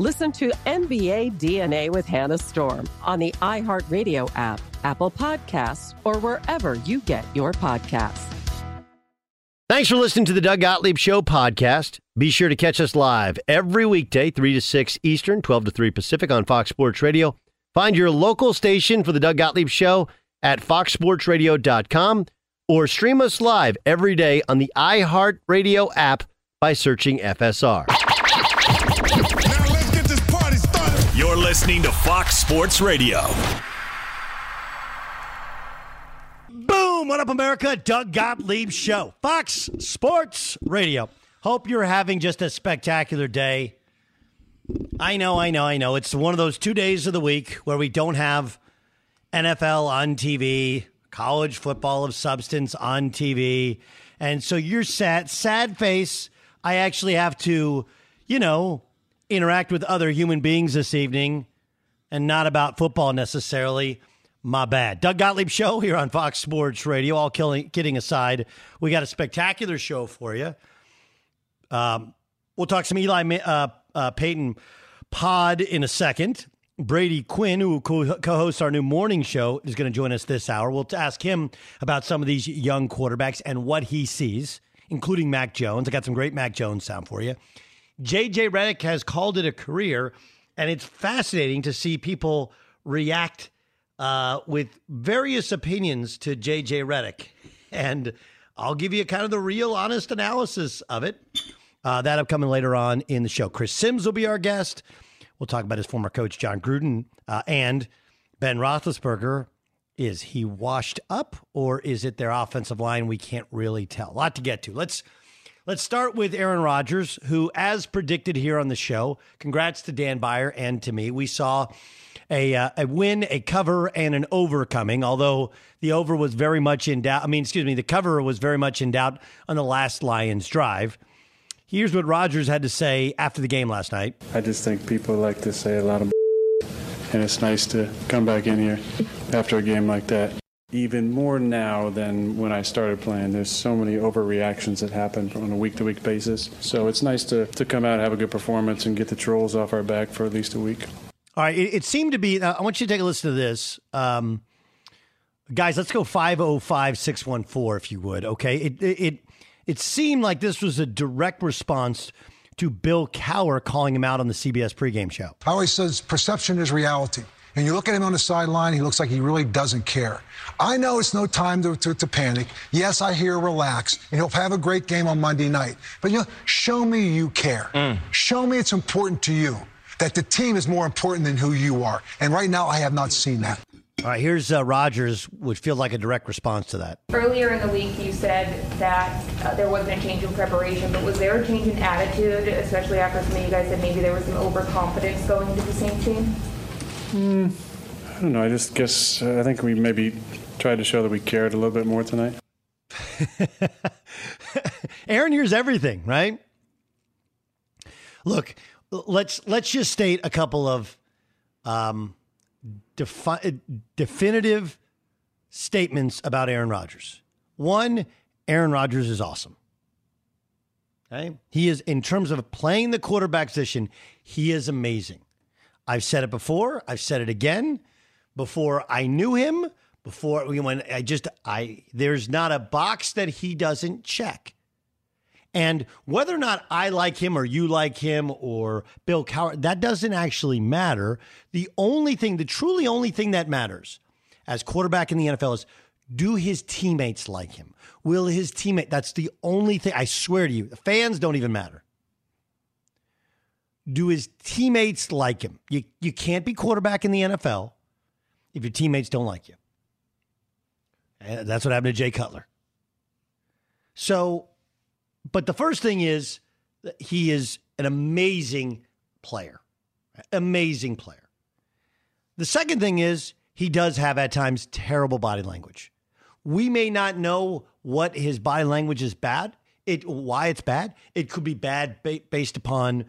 Listen to NBA DNA with Hannah Storm on the iHeartRadio app, Apple Podcasts, or wherever you get your podcasts. Thanks for listening to the Doug Gottlieb Show podcast. Be sure to catch us live every weekday, 3 to 6 Eastern, 12 to 3 Pacific on Fox Sports Radio. Find your local station for the Doug Gottlieb Show at foxsportsradio.com or stream us live every day on the iHeartRadio app by searching FSR. Listening to Fox Sports Radio. Boom! What up, America? Doug Gottlieb Show. Fox Sports Radio. Hope you're having just a spectacular day. I know, I know, I know. It's one of those two days of the week where we don't have NFL on TV, college football of substance on TV. And so you're sad, sad face. I actually have to, you know, interact with other human beings this evening and not about football necessarily. My bad. Doug Gottlieb Show here on Fox Sports Radio. All killing, kidding aside, we got a spectacular show for you. Um, we'll talk some Eli uh, uh, Peyton pod in a second. Brady Quinn, who co hosts our new morning show, is going to join us this hour. We'll ask him about some of these young quarterbacks and what he sees, including Mac Jones. I got some great Mac Jones sound for you. JJ Redick has called it a career, and it's fascinating to see people react uh, with various opinions to JJ Redick. And I'll give you kind of the real, honest analysis of it. Uh, that upcoming later on in the show. Chris Simms will be our guest. We'll talk about his former coach, Jon Gruden, uh, and Ben Roethlisberger. Is he washed up or is it their offensive line? We can't really tell. A lot to get to. Let's Let's start with Aaron Rodgers, who, as predicted here on the show, congrats to Dan Beyer and to me. We saw a, uh, a win, a cover, and an over coming, although the over was very much in doubt. I mean, excuse me, the cover was very much in doubt on the last Lions drive. Here's what Rodgers had to say after the game last night. I just think people like to say a lot of and it's nice to come back in here after a game like that even more now than when I started playing. There's so many overreactions that happen on a week to week basis. So it's nice to, to come out, have a good performance, and get the trolls off our back for at least a week. All right. It, it seemed to be, uh, I want you to take a listen to this. Um, guys, let's go 505 614 if you would. Okay. It, it, it, it seemed like this was a direct response to Bill Cowher calling him out on the CBS pregame show. I always says perception is reality. And you look at him on the sideline, he looks like he really doesn't care. I know it's no time to, to, to, panic. Yes, I hear relax, and he'll have a great game on Monday night. But you know, show me you care. Mm. Show me it's important to you, that the team is more important than who you are. And right now, I have not seen that. All right, here's uh, Rodgers, which feels like a direct response to that. Earlier in the week, you said that uh, there wasn't a change in preparation, but was there a change in attitude, especially after some of you guys said maybe there was some overconfidence going into the same team? Mm, I don't know. I just guess uh, I think we maybe tried to show that we cared a little bit more tonight. Aaron hears everything, right? Look, let's let's just state a couple of um, defi- definitive statements about Aaron Rodgers. One, Aaron Rodgers is awesome. Okay? He is in terms of playing the quarterback position, he is amazing. I've said it before. I've said it again. Before I knew him, before when I just I there's not a box that he doesn't check. And whether or not I like him or you like him or Bill Cowher, that doesn't actually matter. The only thing, the truly only thing that matters as quarterback in the NFL is do his teammates like him? Will his teammate, that's the only thing, I swear to you, the fans don't even matter do his teammates like him? You, you can't be quarterback in the NFL if your teammates don't like you. And that's what happened to Jay Cutler. So, but the first thing is he is an amazing player. Amazing player. The second thing is he does have at times terrible body language. We may not know what his body language is bad, it why it's bad. It could be bad ba- based upon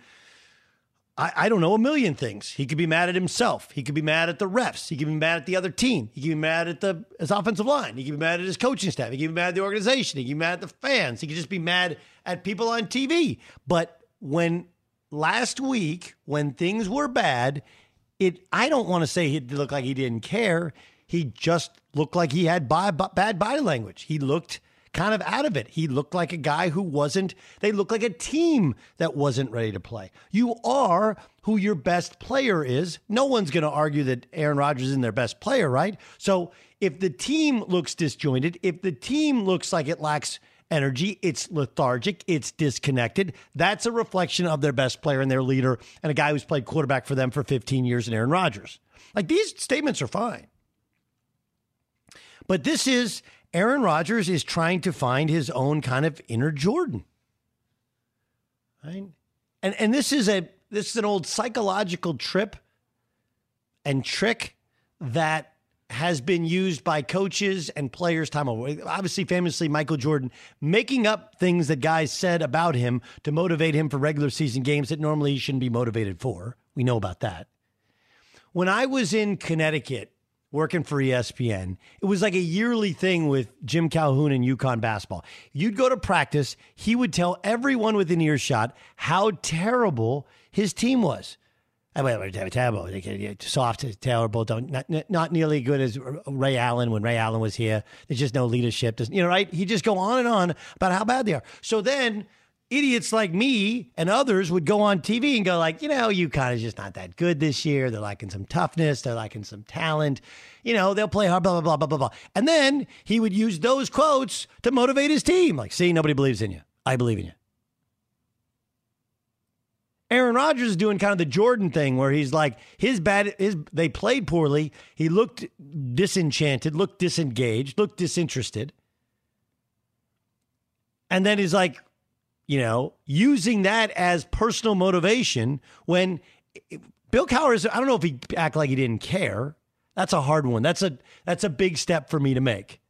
I, I don't know, a million things. He could be mad at himself. He could be mad at the refs. He could be mad at the other team. He could be mad at the his offensive line. He could be mad at his coaching staff. He could be mad at the organization. He could be mad at the fans. He could just be mad at people on TV. But when last week, when things were bad, it I don't want to say he looked like he didn't care. He just looked like he had bad body language. He looked kind of out of it. He looked like a guy who wasn't, they looked like a team that wasn't ready to play. You are who your best player is. No one's going to argue that Aaron Rodgers isn't their best player, right? So if the team looks disjointed, if the team looks like it lacks energy, it's lethargic, it's disconnected, that's a reflection of their best player and their leader and a guy who's played quarterback for them for 15 years and Aaron Rodgers. Like these statements are fine. But this is Aaron Rodgers is trying to find his own kind of inner Jordan. Right? And and this is a this is an old psychological trip and trick that has been used by coaches and players time over. Obviously, famously, Michael Jordan making up things that guys said about him to motivate him for regular season games that normally he shouldn't be motivated for. We know about that. When I was in Connecticut working for ESPN. It was like a yearly thing with Jim Calhoun and UConn basketball. You'd go to practice, he would tell everyone within earshot how terrible his team was. Soft, terrible, don't not, not nearly good as Ray Allen when Ray Allen was here. There's just no leadership. you know, right? He'd just go on and on about how bad they are. So then idiots like me and others would go on TV and go like, you know, UConn is just not that good this year. They're lacking some toughness. They're lacking some talent. You know, they'll play hard, blah, blah, blah, blah, blah, blah. And then he would use those quotes to motivate his team. Like, see, nobody believes in you. I believe in you. Aaron Rodgers is doing kind of the Jordan thing where he's like his bad his they played poorly. He looked disenchanted, looked disengaged, looked disinterested. And then he's like, you know, using that as personal motivation when Bill Cowher I don't know if he act like he didn't care. That's a hard one. That's a that's a big step for me to make.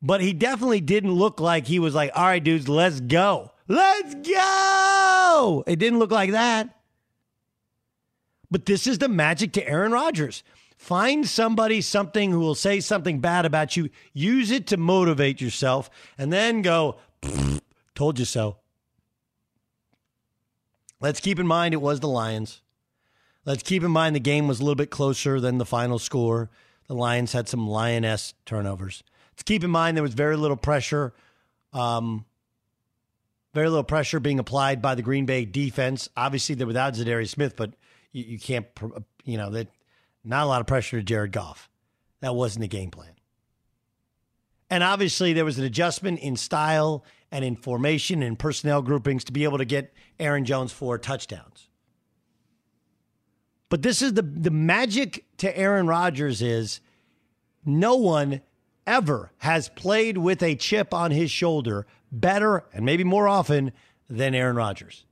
But he definitely didn't look like he was like, "All right, dudes, let's go. Let's go." It didn't look like that. But this is the magic to Aaron Rodgers. Find somebody, something who will say something bad about you, use it to motivate yourself, and then go, told you so. Let's keep in mind it was the Lions. Let's keep in mind the game was a little bit closer than the final score. The Lions had some lioness turnovers. Let's keep in mind there was very little pressure, um, very little pressure being applied by the Green Bay defense. Obviously, they're without Za'Darius Smith, but you, you can't, you know, that not a lot of pressure to Jared Goff. That wasn't the game plan. And obviously, there was an adjustment in style and in formation and personnel groupings to be able to get Aaron Jones four touchdowns. But this is the the magic to Aaron Rodgers is no one ever has played with a chip on his shoulder better and maybe more often than Aaron Rodgers.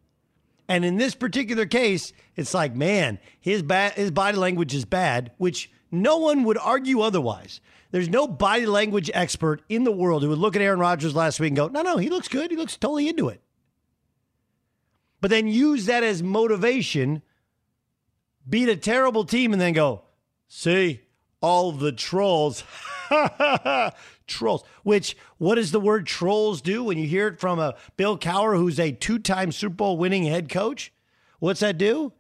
And in this particular case, it's like, man, his ba- his body language is bad, which no one would argue otherwise. There's no body language expert in the world who would look at Aaron Rodgers last week and go, no, no, he looks good. He looks totally into it. But then use that as motivation, beat a terrible team, and then go, see, all the trolls. trolls. Which, what does the word trolls do when you hear it from a Bill Cowher who's a two time Super Bowl winning head coach? What's that do?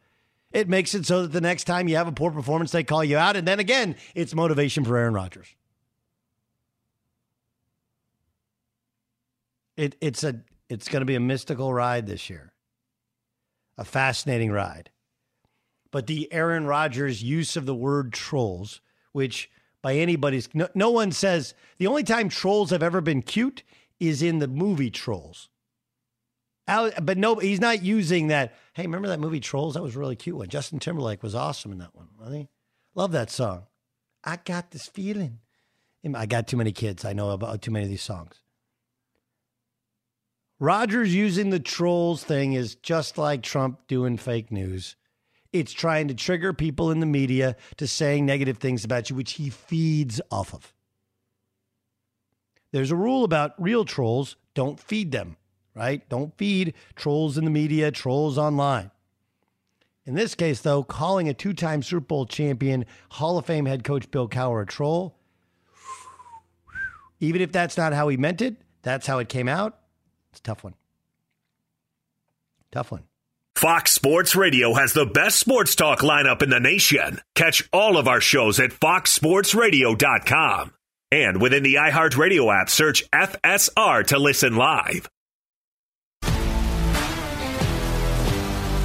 It makes it so that the next time you have a poor performance, they call you out. And then again, it's motivation for Aaron Rodgers. It, it's a it's going to be a mystical ride this year, a fascinating ride. But the Aaron Rodgers use of the word trolls, which by anybody's no, no one says the only time trolls have ever been cute is in the movie Trolls. but no, he's not using that. Hey, remember that movie Trolls? That was a really cute one. Justin Timberlake was awesome in that one. Really, love that song. I got this feeling. I got too many kids. I know about too many of these songs. Rodgers using the trolls thing is just like Trump doing fake news. It's trying to trigger people in the media to saying negative things about you, which he feeds off of. There's a rule about real trolls don't feed them, right? Don't feed trolls in the media, trolls online. In this case, though, calling a two time Super Bowl champion, Hall of Fame head coach Bill Cowher a troll, even if that's not how he meant it, that's how it came out. It's a tough one. Tough one. Fox Sports Radio has the best sports talk lineup in the nation. Catch all of our shows at foxsportsradio.com. And within the iHeartRadio app, search FSR to listen live.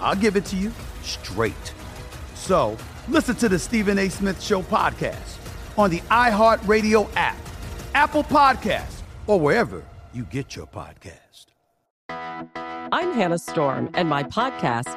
I'll give it to you straight. So listen to the Stephen A. Smith Show podcast on the iHeartRadio app, Apple Podcasts, or wherever you get your podcast. I'm Hannah Storm, and my podcast,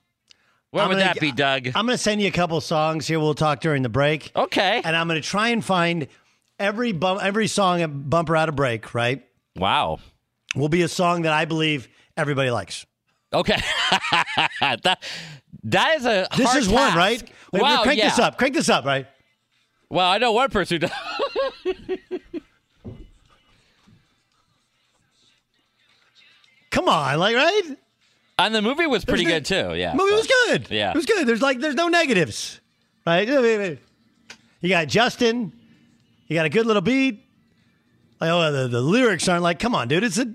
What I'm would gonna- that be, Doug? I'm going to send you a couple songs here. We'll talk during the break. Okay. And I'm going to try and find every every song a bumper out of break, right? Wow. Will be a song that I believe everybody likes. Okay. that, that is a This is one, right? Wait, wow, crank yeah. this up. Crank this up, right? Well, I know one person who does. Come on, like right? And the movie was pretty good too. Yeah. movie was good. Yeah. It was good. There's like there's no negatives. Right? You got Justin. You got a good little beat. Like, oh, the, the lyrics aren't like, come on, dude. It's a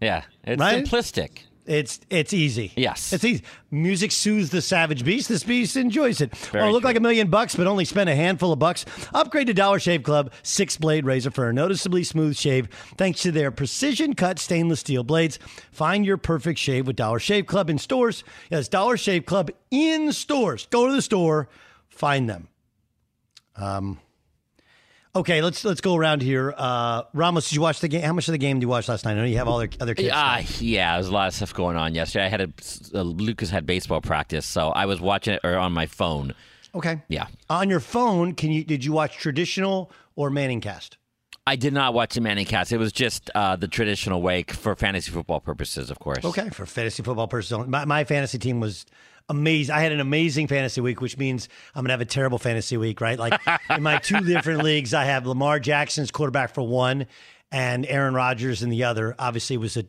Yeah. It's Right? simplistic. It's it's easy. Yes. It's easy. Music soothes the savage beast. This beast enjoys it. Very oh, look true. like a million bucks, but only spend a handful of bucks. Upgrade to Dollar Shave Club six blade razor for a noticeably smooth shave thanks to their precision cut stainless steel blades. Find your perfect shave with Dollar Shave Club in stores. Yes, Dollar Shave Club in stores. Go to the store, find them. Um. Okay, let's let's go around here. Uh, Ramos, did you watch the game? How much of the game did you watch last night? I know you have all other other kids. Uh, yeah, there was a lot of stuff going on yesterday. I had a, uh, Lucas had baseball practice, so I was watching it or on my phone. Okay. Yeah. On your phone, can you did you watch traditional or Manning cast? I did not watch the Manning cast. It was just uh, the traditional way for fantasy football purposes, of course. Okay, for fantasy football purposes. my, my fantasy team was amazing. I had an amazing fantasy week, which means I'm gonna have a terrible fantasy week, right? Like in my two different leagues, I have Lamar Jackson's quarterback for one, and Aaron Rodgers in the other. Obviously, it was a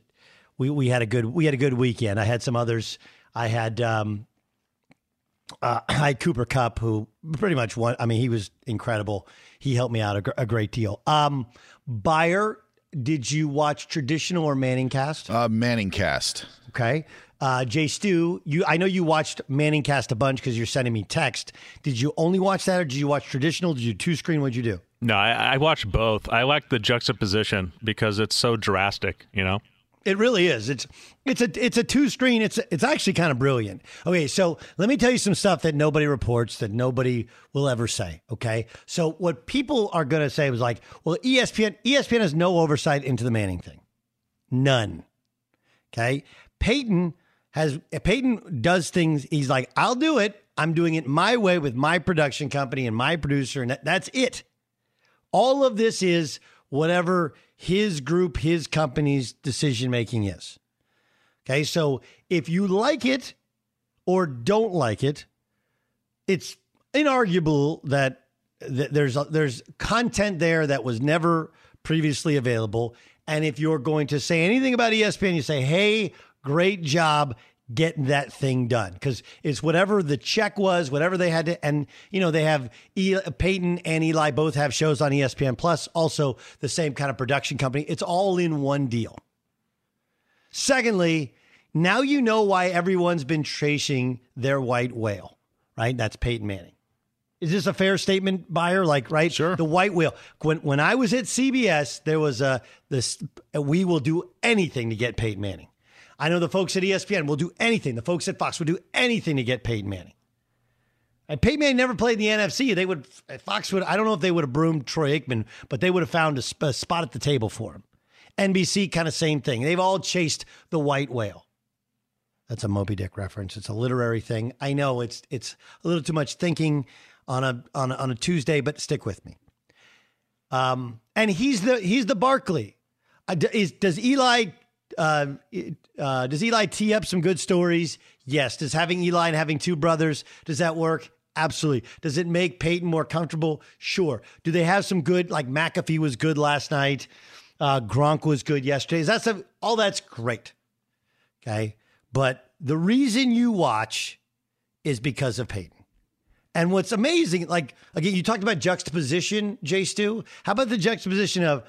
we we had a good we had a good weekend. I had some others. I had um, uh, I had Cooper Kupp, who pretty much won. I mean, he was incredible. He helped me out a, gr- a great deal. Um, Beyer, did you watch traditional or Manning cast? Uh, Manning cast. Okay. Uh, Jay Stu, you I know you watched Manning cast a bunch because you're sending me text. Did you only watch that, or did you watch traditional? Did you two screen? What'd you do? No, I, I watched both. I like the juxtaposition because it's so drastic, you know? It really is. It's it's a it's a two screen. It's it's actually kind of brilliant. Okay, so let me tell you some stuff that nobody reports that nobody will ever say. Okay, so what people are going to say was like, well, ESPN ESPN has no oversight into the Manning thing, none. Okay, Peyton has Peyton does things. He's like, I'll do it. I'm doing it my way with my production company and my producer, and that, that's it. All of this is whatever his group, his company's decision making is. Okay, so if you like it or don't like it, it's inarguable that, that there's there's content there that was never previously available. And if you're going to say anything about ESPN, you say, "Hey, great job getting that thing done," because it's whatever the check was, whatever they had to. And you know, they have e- Peyton and Eli both have shows on ESPN Plus, also the same kind of production company. It's all in one deal. Secondly, now you know why everyone's been chasing their white whale, right? That's Peyton Manning. Is this a fair statement, Beyer? Like, right? Sure. The white whale. When when I was at CBS, there was a this. We will do anything to get Peyton Manning. I know the folks at ESPN will do anything. The folks at Fox will do anything to get Peyton Manning. And Peyton Manning never played in the NFC. They would Fox would. I don't know if they would have broomed Troy Aikman, but they would have found a, a spot at the table for him. NBC kind of same thing. They've all chased the white whale. That's a Moby Dick reference. It's a literary thing. I know it's it's a little too much thinking on a on a, on a Tuesday, but stick with me. Um, and he's the he's the Barkley. Uh, is, does Eli uh, uh, does Eli tee up some good stories? Yes. Does having Eli and having two brothers does that work? Absolutely. Does it make Peyton more comfortable? Sure. Do they have some good like McAfee was good last night? Uh, Gronk was good yesterday. Is that all that's great? Okay. But the reason you watch is because of Peyton. And what's amazing, like, again, you talked about juxtaposition, Jay Stu. How about the juxtaposition of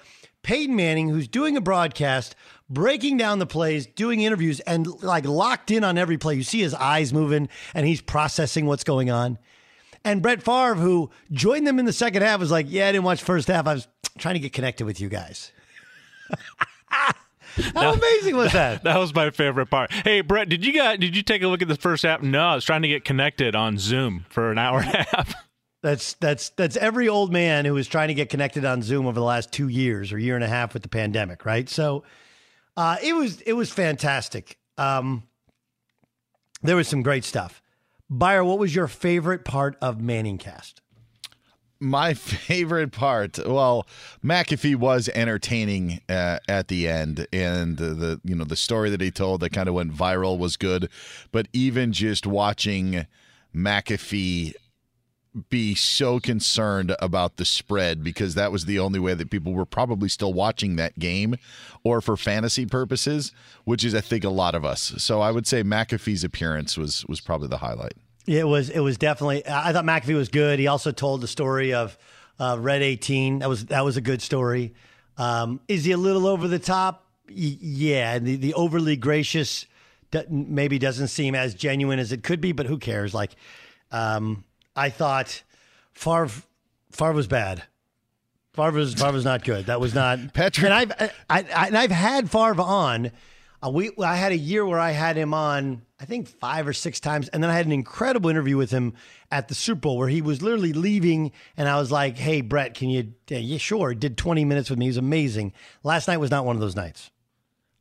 Peyton Manning, who's doing a broadcast, breaking down the plays, doing interviews, and like locked in on every play? You see his eyes moving and he's processing what's going on. And Brett Favre, who joined them in the second half, was like, Yeah, I didn't watch first half. I was trying to get connected with you guys. How amazing was that? That was my favorite part. Hey, Brett, did you got did you take a look at the first app? No, I was trying to get connected on Zoom for an hour and a half. That's that's that's every old man who was trying to get connected on Zoom over the last two years or year and a half with the pandemic, right? So uh, it was it was fantastic. Um, there was some great stuff. Beyer, what was your favorite part of Manningcast? My favorite part, well, McAfee was entertaining uh, at the end, and the, the you know the story that he told that kind of went viral was good, but even just watching McAfee be so concerned about the spread because that was the only way that people were probably still watching that game or for fantasy purposes, which is I think a lot of us. So I would say McAfee's appearance was was probably the highlight. It was it was definitely. I thought McAfee was good. He also told the story of uh, Red eighteen. That was that was a good story. Um, is he a little over the top? Y- yeah, the, the overly gracious maybe doesn't seem as genuine as it could be, but who cares? Like, um, I thought Favre Favre was bad. Favre was Favre was not good. That was not Patrick. And I've I, I, and I've had Favre on. Uh, we I had a year where I had him on. I think five or six times, and then I had an incredible interview with him at the Super Bowl where he was literally leaving, and I was like, "Hey, Brett, can you?" Yeah, yeah sure. Did twenty minutes with me. He was amazing. Last night was not one of those nights.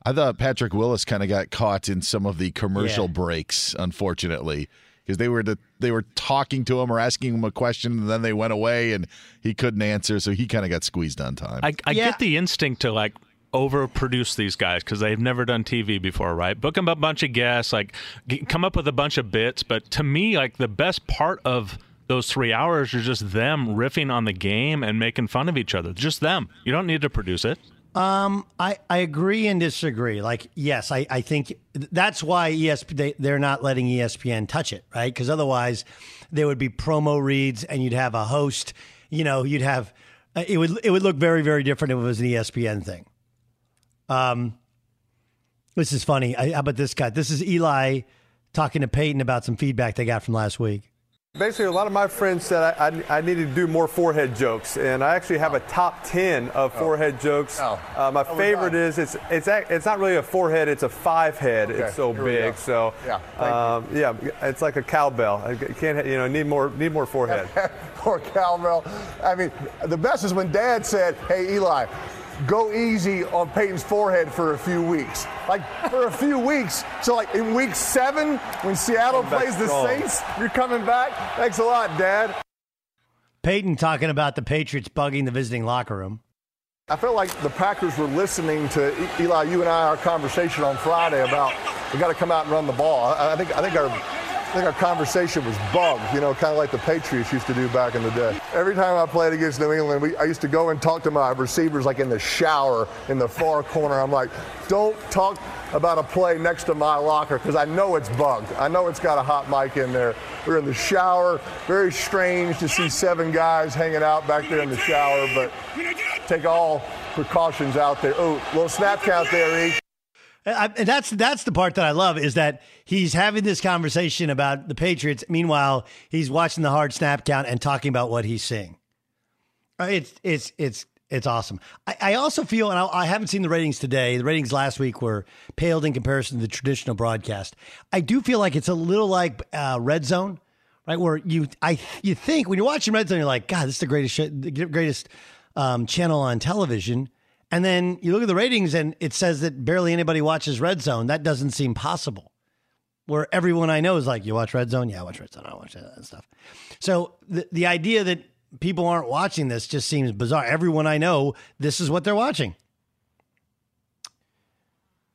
I thought Patrick Willis kind of got caught in some of the commercial Yeah. breaks, unfortunately, because they were the, they were talking to him or asking him a question, and then they went away, and he couldn't answer, so he kind of got squeezed on time. I, I get the instinct to like overproduce these guys because they've never done TV before, right? Book them a bunch of guests, like g- come up with a bunch of bits. But to me, like the best part of those three hours are just them riffing on the game and making fun of each other. Just them. You don't need to produce it. Um, I, I agree and disagree. Like, yes, I, I think that's why ESP they, they're not letting ESPN touch it, right? Because otherwise, there would be promo reads, and you'd have a host. You know, you'd have uh, it would it would look very very different if it was an ESPN thing. Um, this is funny. I, how about this guy? This is Eli talking to Peyton about some feedback they got from last week. Basically, a lot of my friends said I, I, I needed to do more forehead jokes, and I actually have a top 10 of forehead jokes. Oh. Uh, my Oh, favorite is it's it's it's not really a forehead, it's a five head. Okay, It's so here big, so Yeah, um, yeah, it's like a cowbell. I can't you know need more need more forehead. Poor cowbell. I mean, the best is when Dad said, "Hey, Eli." Go easy on Peyton's forehead for a few weeks. Like for a few weeks. So like in week seven, when Seattle Come back plays the strong. Saints, you're coming back. Thanks a lot, Dad. Peyton talking about the Patriots bugging the visiting locker room. I felt like the Packers were listening to Eli, you and I, our conversation on Friday about we got to come out and run the ball. I, I think I think our I think our conversation was bugged, you know, kind of like the Patriots used to do back in the day. Every time I played against New England, we, I used to go and talk to my receivers like in the shower in the far corner. I'm like, don't talk about a play next to my locker because I know it's bugged. I know it's got a hot mic in there. We're in the shower. Very strange to see seven guys hanging out back there in the shower, but take all precautions out there. Oh, little snap count there, E. I, and that's that's the part that I love is that he's having this conversation about the Patriots. Meanwhile, he's watching the hard snap count and talking about what he's seeing. Uh, It's it's it's it's awesome. I, I also feel, and I, I haven't seen the ratings today. The ratings last week were paled in comparison to the traditional broadcast. I do feel like it's a little like uh, Red Zone, right? Where you I you think when you're watching Red Zone, you're like, God, this is the greatest greatest um, channel on television. And then you look at the ratings and it says that barely anybody watches Red Zone. That doesn't seem possible. Where everyone I know is like, you watch Red Zone? Yeah, I watch Red Zone. I watch that and stuff. So the, the idea that people aren't watching this just seems bizarre. Everyone I know, this is what they're watching.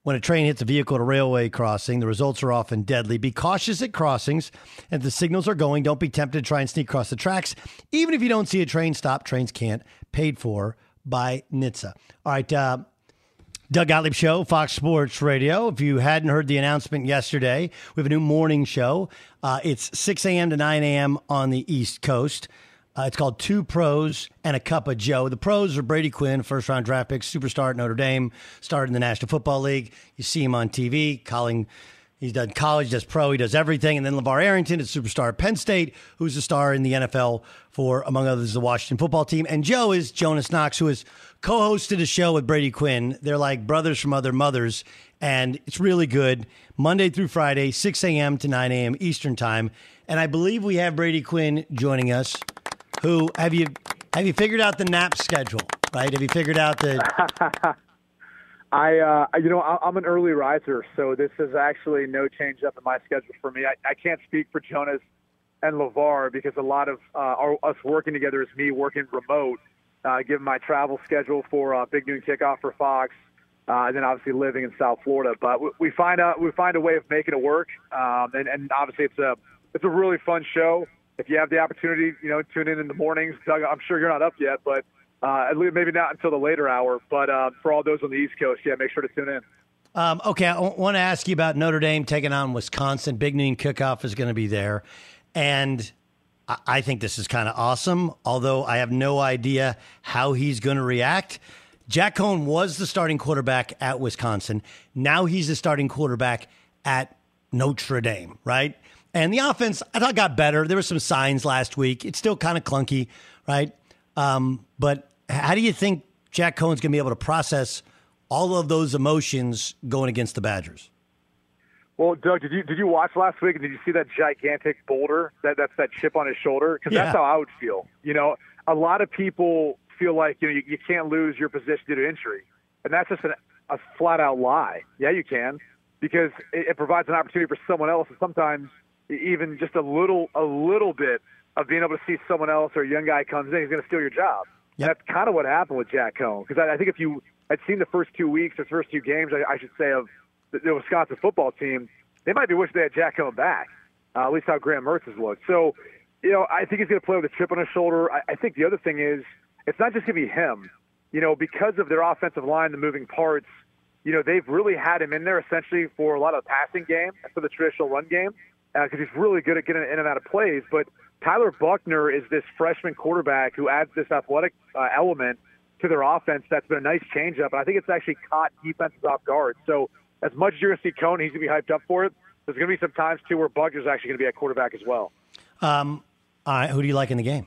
When a train hits a vehicle at a railway crossing, the results are often deadly. Be cautious at crossings. If the signals are going, don't be tempted to try and sneak across the tracks. Even if you don't see a train stop, trains can't. Paid for by NHTSA. All right, uh, Doug Gottlieb Show, Fox Sports Radio. If you hadn't heard the announcement yesterday, we have a new morning show. Uh, it's 6 a.m. to 9 a.m. on the East Coast. Uh, it's called Two Pros and a Cup of Joe. The pros are Brady Quinn, first round draft pick, superstar at Notre Dame, started in the National Football League. You see him on TV, calling. He's done college, does pro, he does everything. And then LaVar Arrington is superstar at Penn State, who's a star in the NFL for, among others, the Washington football team. And Joe is Jonas Knox, who has co hosted a show with Brady Quinn. They're like brothers from other mothers, and it's really good. Monday through Friday, 6 a.m. to 9 a.m. Eastern Time. And I believe we have Brady Quinn joining us. Who have you have you figured out the nap schedule? Right? Have you figured out the I, uh, you know, I'm an early riser, so this is actually no change up in my schedule for me. I, I can't speak for Jonas and LaVar because a lot of uh, our, us working together is me working remote, uh, given my travel schedule for uh, Big Noon Kickoff for Fox, uh, and then obviously living in South Florida. But we, we find a we find a way of making it work, um, and, and obviously it's a it's a really fun show. If you have the opportunity, you know, tune in in the mornings. Doug, I'm sure you're not up yet, but uh, maybe not until the later hour. But uh, for all those on the East Coast, yeah, make sure to tune in. Um, okay, I want to ask you about Notre Dame taking on Wisconsin. Big Noon Kickoff is going to be there, and I- I think this is kind of awesome. Although I have no idea how he's going to react. Jack Coan was the starting quarterback at Wisconsin. Now he's the starting quarterback at Notre Dame, right? And the offense, I thought got better. There were some signs last week. It's still kind of clunky, right? Um, but how do you think Jack Coan's going to be able to process all of those emotions going against the Badgers? Well, Doug, did you did you watch last week and did you see that gigantic boulder that that's that chip on his shoulder? Because Yeah. that's how I would feel. You know, a lot of people feel like you know you, you can't lose your position due to injury, and that's just an, a flat out lie. Yeah, you can, because it, it provides an opportunity for someone else, and sometimes even just a little a little bit of being able to see someone else or a young guy comes in, he's going to steal your job. And that's kind of what happened with Jack Coan. Because I, I think if you had seen the first two weeks or first two games, I, I should say, of the, the Wisconsin football team, they might be wishing they had Jack Coan back. Uh, at least how Graham Mertz has looked. So, you know, I think he's going to play with a chip on his shoulder. I, I think the other thing is it's not just going to be him. You know, because of their offensive line, the moving parts, you know, they've really had him in there essentially for a lot of the passing game and for the traditional run game because he's really good at getting in and out of plays. But Tyler Buchner is this freshman quarterback who adds this athletic uh, element to their offense that's been a nice changeup. And I think it's actually caught defenses off guard. So as much as you're going to see Coan, he's going to be hyped up for it. There's going to be some times, too, where Buchner's actually going to be at quarterback as well. Um, Uh, who do you like in the game?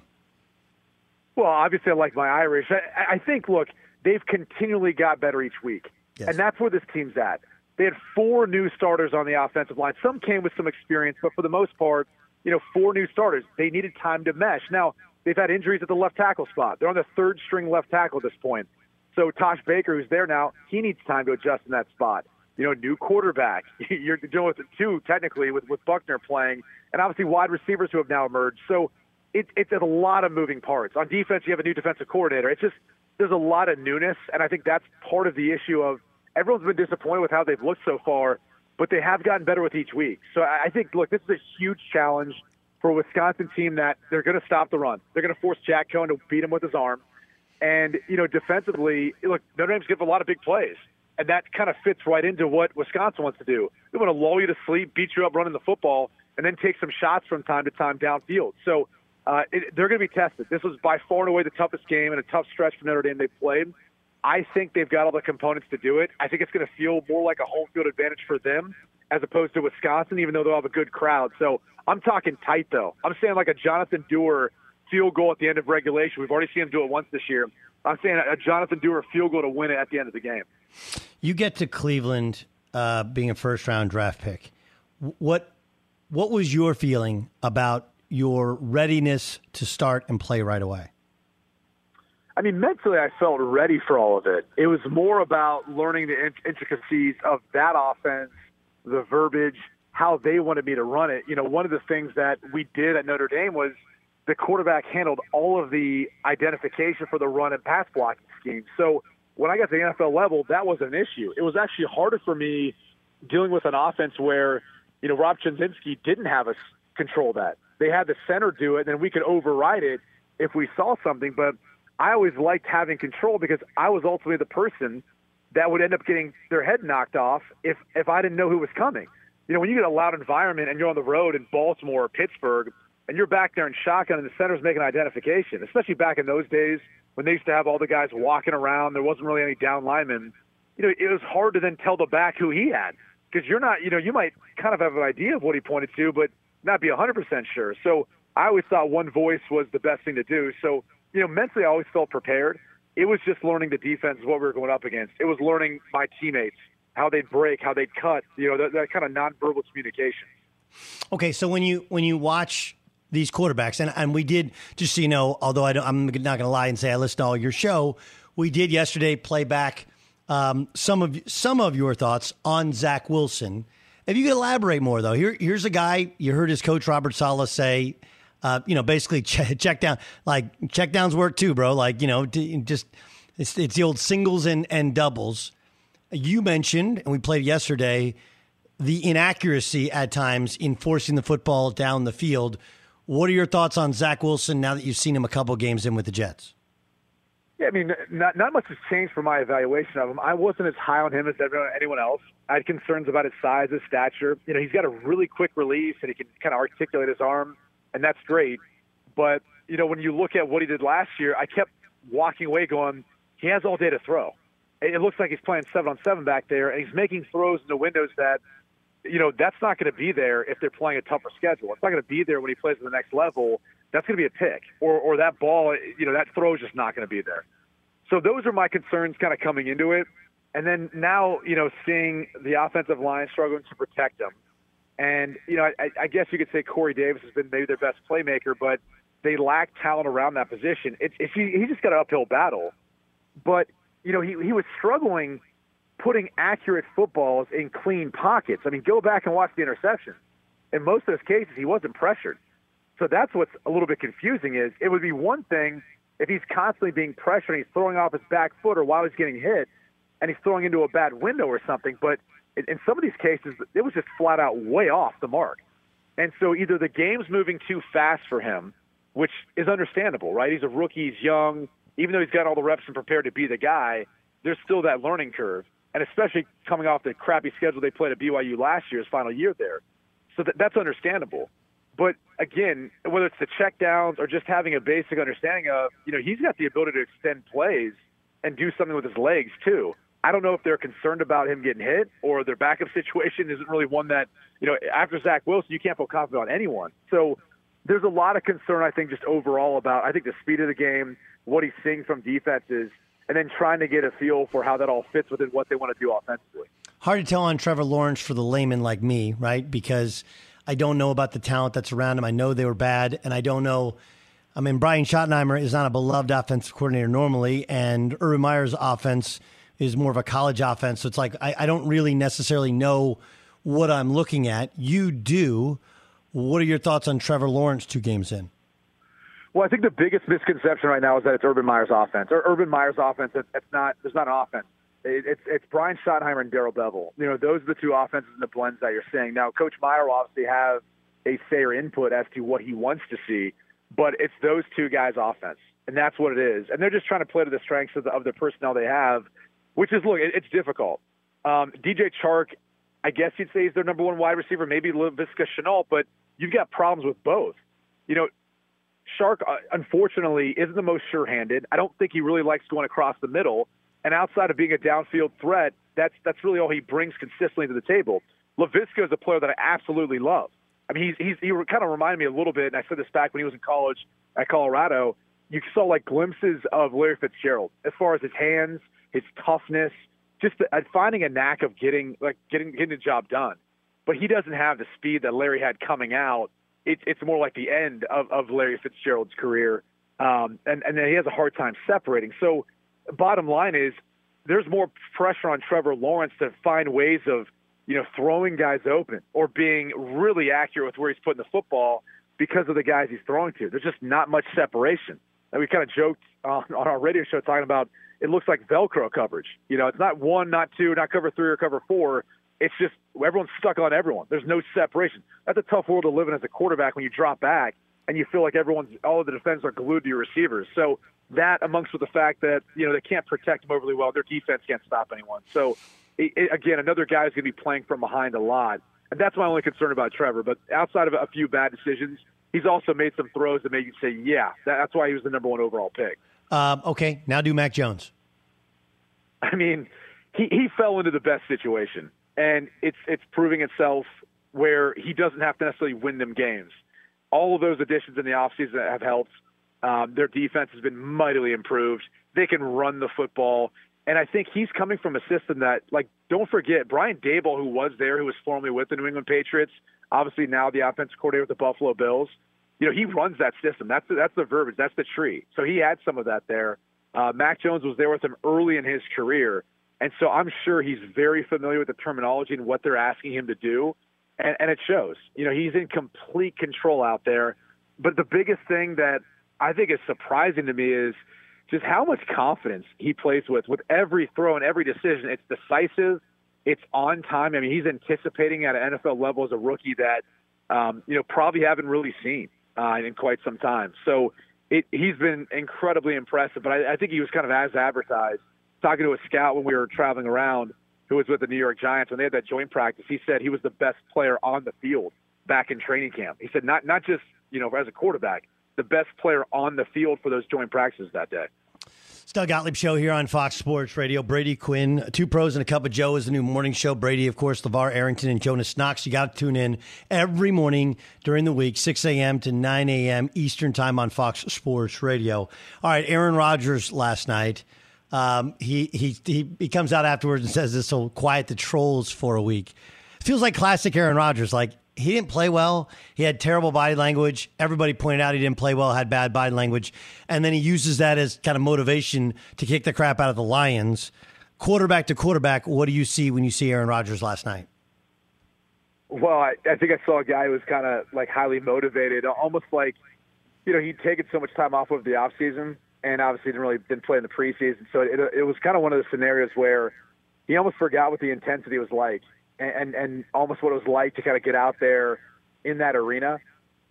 Well, obviously, I like my Irish. I, I think, look, they've continually got better each week. Yes. And that's where this team's at. They had four new starters on the offensive line. Some came with some experience, but for the most part, you know, four new starters. They needed time to mesh. Now, they've had injuries at the left tackle spot. They're on the third string left tackle at this point. So Tosh Baker, who's there now, he needs time to adjust in that spot. You know, new quarterback. You're dealing with two technically with with Buchner playing, and obviously wide receivers who have now emerged. So it, it's a lot of moving parts. On defense, you have a new defensive coordinator. It's just there's a lot of newness, and I think that's part of the issue of everyone's been disappointed with how they've looked so far, but they have gotten better with each week. So I think, look, this is a huge challenge for a Wisconsin team that they're going to stop the run. They're going to force Jack Coan to beat him with his arm. And, you know, defensively, look, Notre Dame's given a lot of big plays. And that kind of fits right into what Wisconsin wants to do. They want to lull you to sleep, beat you up running the football, and then take some shots from time to time downfield. So uh, it, they're going to be tested. This was by far and away the toughest game and a tough stretch for Notre Dame they played. I think they've got all the components to do it. I think it's going to feel more like a home field advantage for them as opposed to Wisconsin, even though they'll have a good crowd. So I'm talking tight, though. I'm saying like a Jonathan Doerer field goal at the end of regulation. We've already seen him do it once this year. I'm saying a Jonathan Doerer field goal to win it at the end of the game. You get to Cleveland uh, being a first round draft pick. What what was your feeling about your readiness to start and play right away? I mean, mentally, I felt ready for all of it. It was more about learning the intricacies of that offense, the verbiage, how they wanted me to run it. You know, one of the things that we did at Notre Dame was the quarterback handled all of the identification for the run and pass blocking scheme. So when I got to the NFL level, that was an issue. It was actually harder for me dealing with an offense where, you know, Rob Chudzinski didn't have us control that. They had the center do it, and then we could override it if we saw something. But I always liked having control because I was ultimately the person that would end up getting their head knocked off if if I didn't know who was coming. You know, when you get a loud environment and you're on the road in Baltimore or Pittsburgh, and you're back there in shotgun and the center's making identification, especially back in those days when they used to have all the guys walking around, there wasn't really any down linemen. You know, it was hard to then tell the back who he had because you're not, you know, you might kind of have an idea of what he pointed to, but not be 100% sure. So I always thought one voice was the best thing to do. So, you know, mentally I always felt prepared. It was just learning the defense, what we were going up against. It was learning my teammates, how they'd break, how they'd cut, you know, that, that kind of nonverbal communication. Okay, so when you when you watch these quarterbacks, and, and we did, just so you know, although I am not going to lie and say I listened to all your show, we did yesterday play back um, some of some of your thoughts on Zach Wilson. If you could elaborate more, though, here here's a guy you heard his coach Robert Saleh say, uh, you know, basically check, check, down, like check downs work too, bro. Like you know, just it's it's the old singles and and doubles. You mentioned, and we played yesterday, the inaccuracy at times in forcing the football down the field. What are your thoughts on Zach Wilson now that you've seen him a couple games in with the Jets? Yeah, I mean, not not much has changed from my evaluation of him. I wasn't as high on him as anyone else. I had concerns about his size, his stature. You know, he's got a really quick release and he can kind of articulate his arm, and that's great. But you know, when you look at what he did last year, I kept walking away going, he has all day to throw. It looks like he's playing seven on seven back there, and he's making throws into windows that, you know, that's not going to be there if they're playing a tougher schedule. It's not going to be there when he plays at the next level that's going to be a pick, or or that ball, you know, that throw is just not going to be there. So those are my concerns kind of coming into it. And then now, you know, seeing the offensive line struggling to protect them. And, you know, I, I guess you could say Corey Davis has been maybe their best playmaker, but they lack talent around that position. It's, it's he, he just got an uphill battle. But, you know, he, he was struggling putting accurate footballs in clean pockets. I mean, go back and watch the interception. In most of those cases, he wasn't pressured. So that's what's a little bit confusing is it would be one thing if he's constantly being pressured and he's throwing off his back foot or while he's getting hit and he's throwing into a bad window or something. But in, some of these cases, it was just flat out way off the mark. And so either the game's moving too fast for him, which is understandable, right? He's a rookie, he's young. Even though he's got all the reps and prepared to be the guy, there's still that learning curve. And especially coming off the crappy schedule they played at BYU last year, his final year there. So that, that's understandable. But again, whether it's the checkdowns or just having a basic understanding of, you know, he's got the ability to extend plays and do something with his legs too. I don't know if they're concerned about him getting hit or their backup situation isn't really one that, you know, after Zach Wilson, you can't feel confident on anyone. So there's a lot of concern, I think, just overall about I think the speed of the game, what he's seeing from defenses, and then trying to get a feel for how that all fits within what they want to do offensively. Hard to tell on Trevor Lawrence for the layman like me, right? Because I don't know about the talent that's around him. I know they were bad, and I don't know. I mean, Brian Schottenheimer is not a beloved offensive coordinator normally, and Urban Meyer's offense is more of a college offense. So it's like I, I don't really necessarily know what I'm looking at. You do. What are your thoughts on Trevor Lawrence two games in? Well, I think the biggest misconception right now is that it's Urban Meyer's offense. Or Urban Meyer's offense, it's not. There's not an offense. It's it's Brian Schottenheimer and Darrell Bevell. You know, those are the two offenses and the blends that you're saying. Now, Coach Meyer will obviously have a or input as to what he wants to see, but it's those two guys' offense, and that's what it is. And they're just trying to play to the strengths of the, of the personnel they have, which is look, it's difficult. Um, DJ Chark, I guess you'd say he's their number one wide receiver, maybe Laviska Shenault, but you've got problems with both. You know, Chark, uh, unfortunately, isn't the most sure-handed. I don't think he really likes going across the middle. And outside of being a downfield threat, that's that's really all he brings consistently to the table. Laviska is a player that I absolutely love. I mean, he's, he's he kind of reminded me a little bit, and I said this back when he was in college at Colorado. You saw like glimpses of Larry Fitzgerald as far as his hands, his toughness, just the, uh, finding a knack of getting like getting getting the job done. But he doesn't have the speed that Larry had coming out it's it's more like the end of, of Larry Fitzgerald's career, um, and and he has a hard time separating. So, bottom line is, there's more pressure on Trevor Lawrence to find ways of you know throwing guys open or being really accurate with where he's putting the football because of the guys he's throwing to. There's just not much separation. And we kind of joked on, on our radio show talking about it looks like Velcro coverage. You know, it's not one, not two, not cover three or cover four it's just everyone's stuck on everyone. There's no separation. That's a tough world to live in as a quarterback when you drop back and you feel like everyone's all of the defense are glued to your receivers. So that amongst with the fact that you know they can't protect them overly well, their defense can't stop anyone. So it, again, another guy is going to be playing from behind a lot, and that's my only concern about Trevor. But outside of a few bad decisions, he's also made some throws that make you say, yeah, that, that's why he was the number one overall pick. Um, okay, now do Mac Jones. I mean, he he fell into the best situation and it's it's proving itself where he doesn't have to necessarily win them games. All of those additions in the offseason have helped. Um, their defense has been mightily improved. They can run the football. And I think he's coming from a system that, like, don't forget, Brian Daboll, who was there, who was formerly with the New England Patriots, obviously now the offensive coordinator with the Buffalo Bills. You know, he runs that system. That's the, that's the verbiage. That's the tree. So he had some of that there. Uh, Mac Jones was there with him early in his career. And so I'm sure he's very familiar with the terminology and what they're asking him to do. And, and it shows. You know, he's in complete control out there. But the biggest thing that I think is surprising to me is just how much confidence he plays with. With every throw and every decision, it's decisive, it's on time. I mean, he's anticipating at an NFL level as a rookie that, um, you know, probably haven't really seen uh, in quite some time. So it, he's been incredibly impressive. But I, I think he was kind of as advertised talking to a scout when we were traveling around who was with the New York Giants when they had that joint practice. He said he was the best player on the field back in training camp. He said not not just you know as a quarterback, the best player on the field for those joint practices that day. Doug Gottlieb Show here on Fox Sports Radio. Brady Quinn, Two Pros and a Cup of Joe is the new morning show. Brady, of course, LaVar Arrington and Jonas Knox. You got to tune in every morning during the week, 6 a.m. to 9 a.m. Eastern Time on Fox Sports Radio. All right, Aaron Rodgers last night um, he, he, he, he comes out afterwards and says this will quiet the trolls for a week. Feels like classic Aaron Rodgers. Like he didn't play well. He had terrible body language. Everybody pointed out he didn't play well, had bad body language. And then he uses that as kind of motivation to kick the crap out of the Lions. Quarterback to quarterback, what do you see when you see Aaron Rodgers last night? Well, I, I think I saw a guy who was kind of like highly motivated, almost like, you know, he'd taken so much time off of the offseason and obviously didn't really didn't play in the preseason. So it, it was kind of one of the scenarios where he almost forgot what the intensity was like, and, and almost what it was like to kind of get out there in that arena,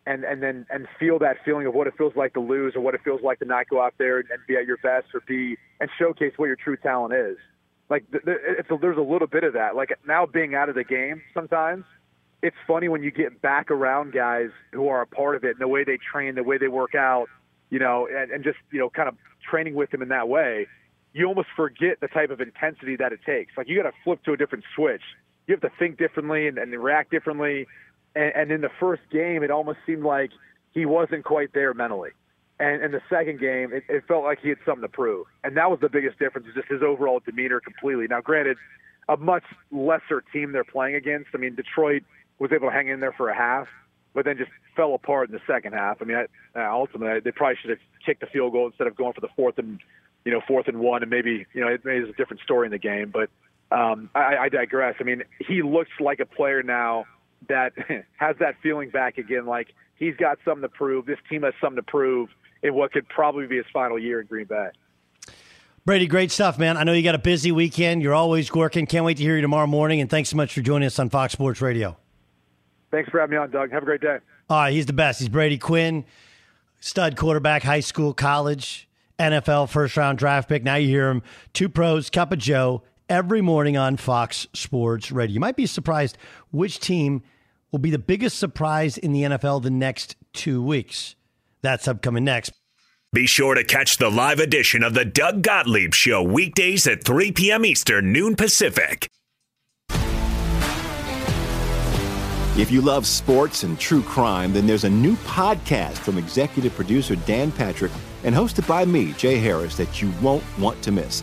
and and then and feel that feeling of what it feels like to lose, or what it feels like to not go out there and be at your best, or be and showcase what your true talent is. Like it's a, there's a little bit of that. Like now being out of the game sometimes. It's funny when you get back around guys who are a part of it and the way they train, the way they work out, you know, and, and just, you know, kind of training with them in that way, you almost forget the type of intensity that it takes. Like you got to flip to a different switch. You have to think differently and, and react differently. And, and in the first game, it almost seemed like he wasn't quite there mentally. And in the second game, it, it felt like he had something to prove, and that was the biggest difference. is Just his overall demeanor completely. Now, granted, a much lesser team they're playing against. I mean, Detroit was able to hang in there for a half, but then just fell apart in the second half. I mean, I, ultimately, they probably should have kicked the field goal instead of going for the fourth and you know fourth and one, and maybe you know it it's a different story in the game. But um, I, I digress. I mean, he looks like a player now that has that feeling back again. Like he's got something to prove. This team has something to prove in what could probably be his final year in Green Bay. Brady, great stuff, man. I know you got a busy weekend. You're always working. Can't wait to hear you tomorrow morning. And thanks so much for joining us on Fox Sports Radio. Thanks for having me on, Doug. Have a great day. All right, he's the best. He's Brady Quinn, stud quarterback, high school, college, NFL first round draft pick. Now you hear him, two pros, cup of Joe, every morning on Fox Sports Radio. You might be surprised which team will be the biggest surprise in the NFL the next two weeks. That's upcoming next. Be sure to catch the live edition of the Doug Gottlieb Show weekdays at 3 p.m. Eastern, noon Pacific. If you love sports and true crime, then there's a new podcast from executive producer Dan Patrick and hosted by me, Jay Harris, that you won't want to miss.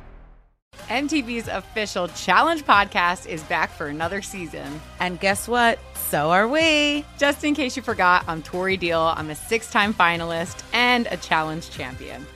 MTV's official Challenge podcast is back for another season. And guess what? So are we. Just in case you forgot, I'm Tori Deal. I'm a six time finalist and a challenge champion.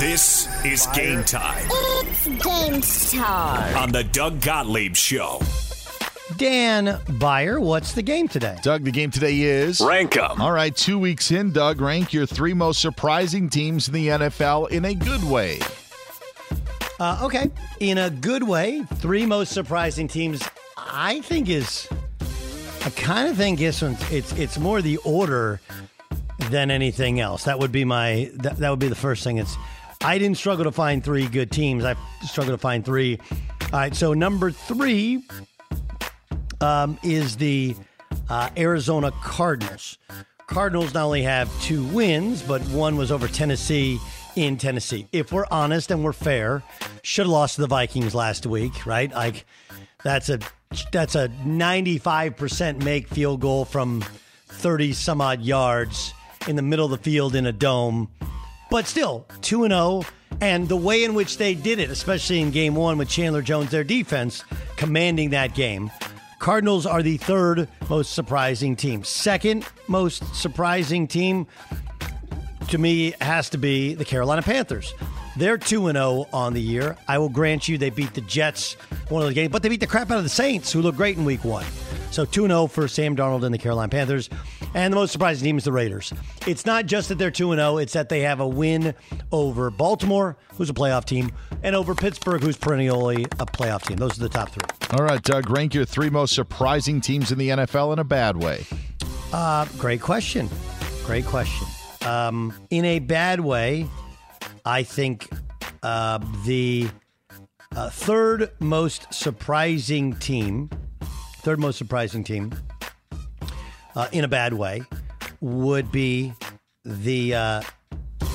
This is game time It's game time. on the Doug Gottlieb Show. Dan Beyer, what's the game today? Doug, the game today is Rank 'em. All right, two weeks in, Doug, rank your three most surprising teams in the NFL in a good way. Uh, okay, in a good way, three most surprising teams. I think is, I kind of think this one. It's it's more the order than anything else. That would be my that, that would be the first thing. It's I didn't struggle to find three good teams. I struggled to find three. All right, so number three um, is the uh, Arizona Cardinals. Cardinals not only have two wins, but one was over Tennessee in Tennessee. If we're honest and we're fair, should have lost to the Vikings last week, right? Like that's a that's a 95% make field goal from 30 some odd yards in the middle of the field in a dome. But still, 2 and 0 and the way in which they did it, especially in game 1 with Chandler Jones their defense commanding that game. Cardinals are the third most surprising team. Second most surprising team to me has to be the Carolina Panthers. They're 2 0 on the year. I will grant you they beat the Jets one of the games, but they beat the crap out of the Saints, who look great in week one. So 2 0 for Sam Darnold and the Carolina Panthers. And the most surprising team is the Raiders. It's not just that they're 2 0, it's that they have a win over Baltimore, who's a playoff team, and over Pittsburgh, who's perennially a playoff team. Those are the top three. All right, Doug, rank your three most surprising teams in the NFL in a bad way. Uh, great question. Great question. Um, in a bad way, I think uh, the uh, third most surprising team, third most surprising team, uh, in a bad way, would be the. Uh,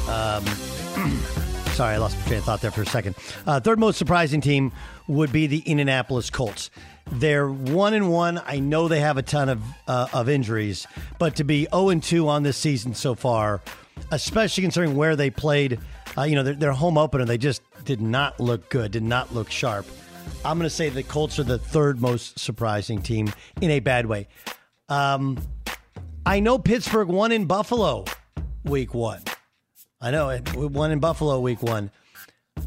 um, sorry, I lost my train of thought there for a second. Uh, third most surprising team would be the Indianapolis Colts. They're one and one. I know they have a ton of uh, of injuries, but to be zero and two on this season so far, especially considering where they played, uh, you know, their, their home opener, they just did not look good, did not look sharp. I'm going to say the Colts are the third most surprising team in a bad way. Um, I know Pittsburgh won in Buffalo week one. I know it won in Buffalo week one,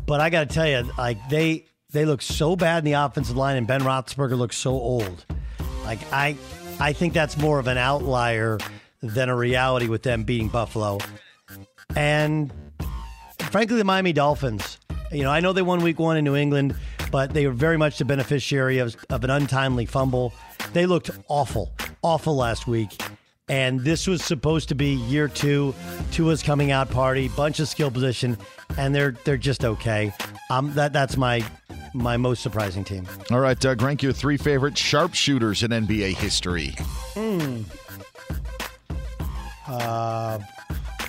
but I got to tell you, like they they look so bad in the offensive line, and Ben Roethlisberger looks so old. Like I, I think that's more of an outlier than a reality with them beating Buffalo. And frankly, the Miami Dolphins. You know, I know they won Week One in New England, but they were very much the beneficiary of, of an untimely fumble. They looked awful, awful last week. And this was supposed to be year two, Tua's coming out party, bunch of skill position, and they're they're just okay. Um, that that's my my most surprising team. All right, Doug, rank your three favorite sharpshooters in NBA history. Hmm. Uh,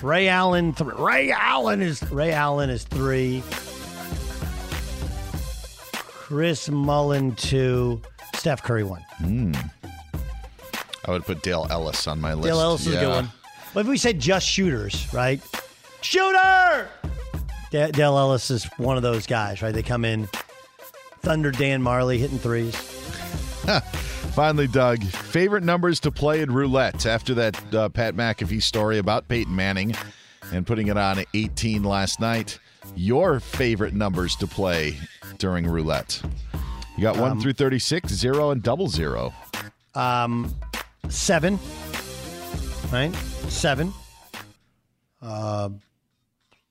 Ray Allen. Th- Ray Allen is Ray Allen is three. Chris Mullin two. Steph Curry one. Hmm. I would put Dale Ellis on my list. Dale Ellis is a good one. But if we said just shooters, right? Shooter. Da- Dale Ellis is one of those guys, right? They come in. Thunder Dan Majerle hitting threes. Finally, Doug, favorite numbers to play in roulette after that uh, Pat McAfee story about Peyton Manning and putting it on 18 last night. Your favorite numbers to play during roulette? You got one Um, through 36, zero, and double zero. Um, seven, right? Seven. Uh,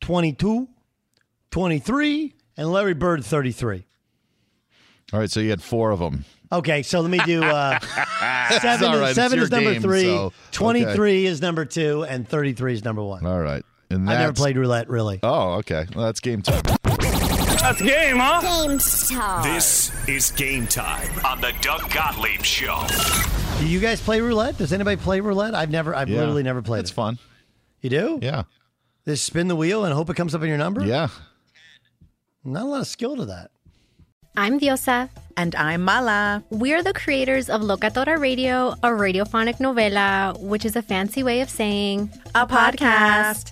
22, 23, and Larry Bird 33. All right, so you had four of them. Okay, so let me do uh, seven. right, seven is number game, three. so- Twenty-three is number two, and thirty-three is number one. All right. And I never that's- played roulette, really. Oh, okay. Well, that's game time. That's game, huh? Game Star. This is game time on the Doug Gottlieb Show. Do you guys play roulette? Does anybody play roulette? I've never. I've Yeah. literally never played. It's it. fun. You do? Yeah. Just spin the wheel and hope it comes up in your number. Yeah. Not a lot of skill to that. I'm Diosa. And I'm Mala. We're the creators of Locatora Radio, a radiophonic novela, which is a fancy way of saying A podcast.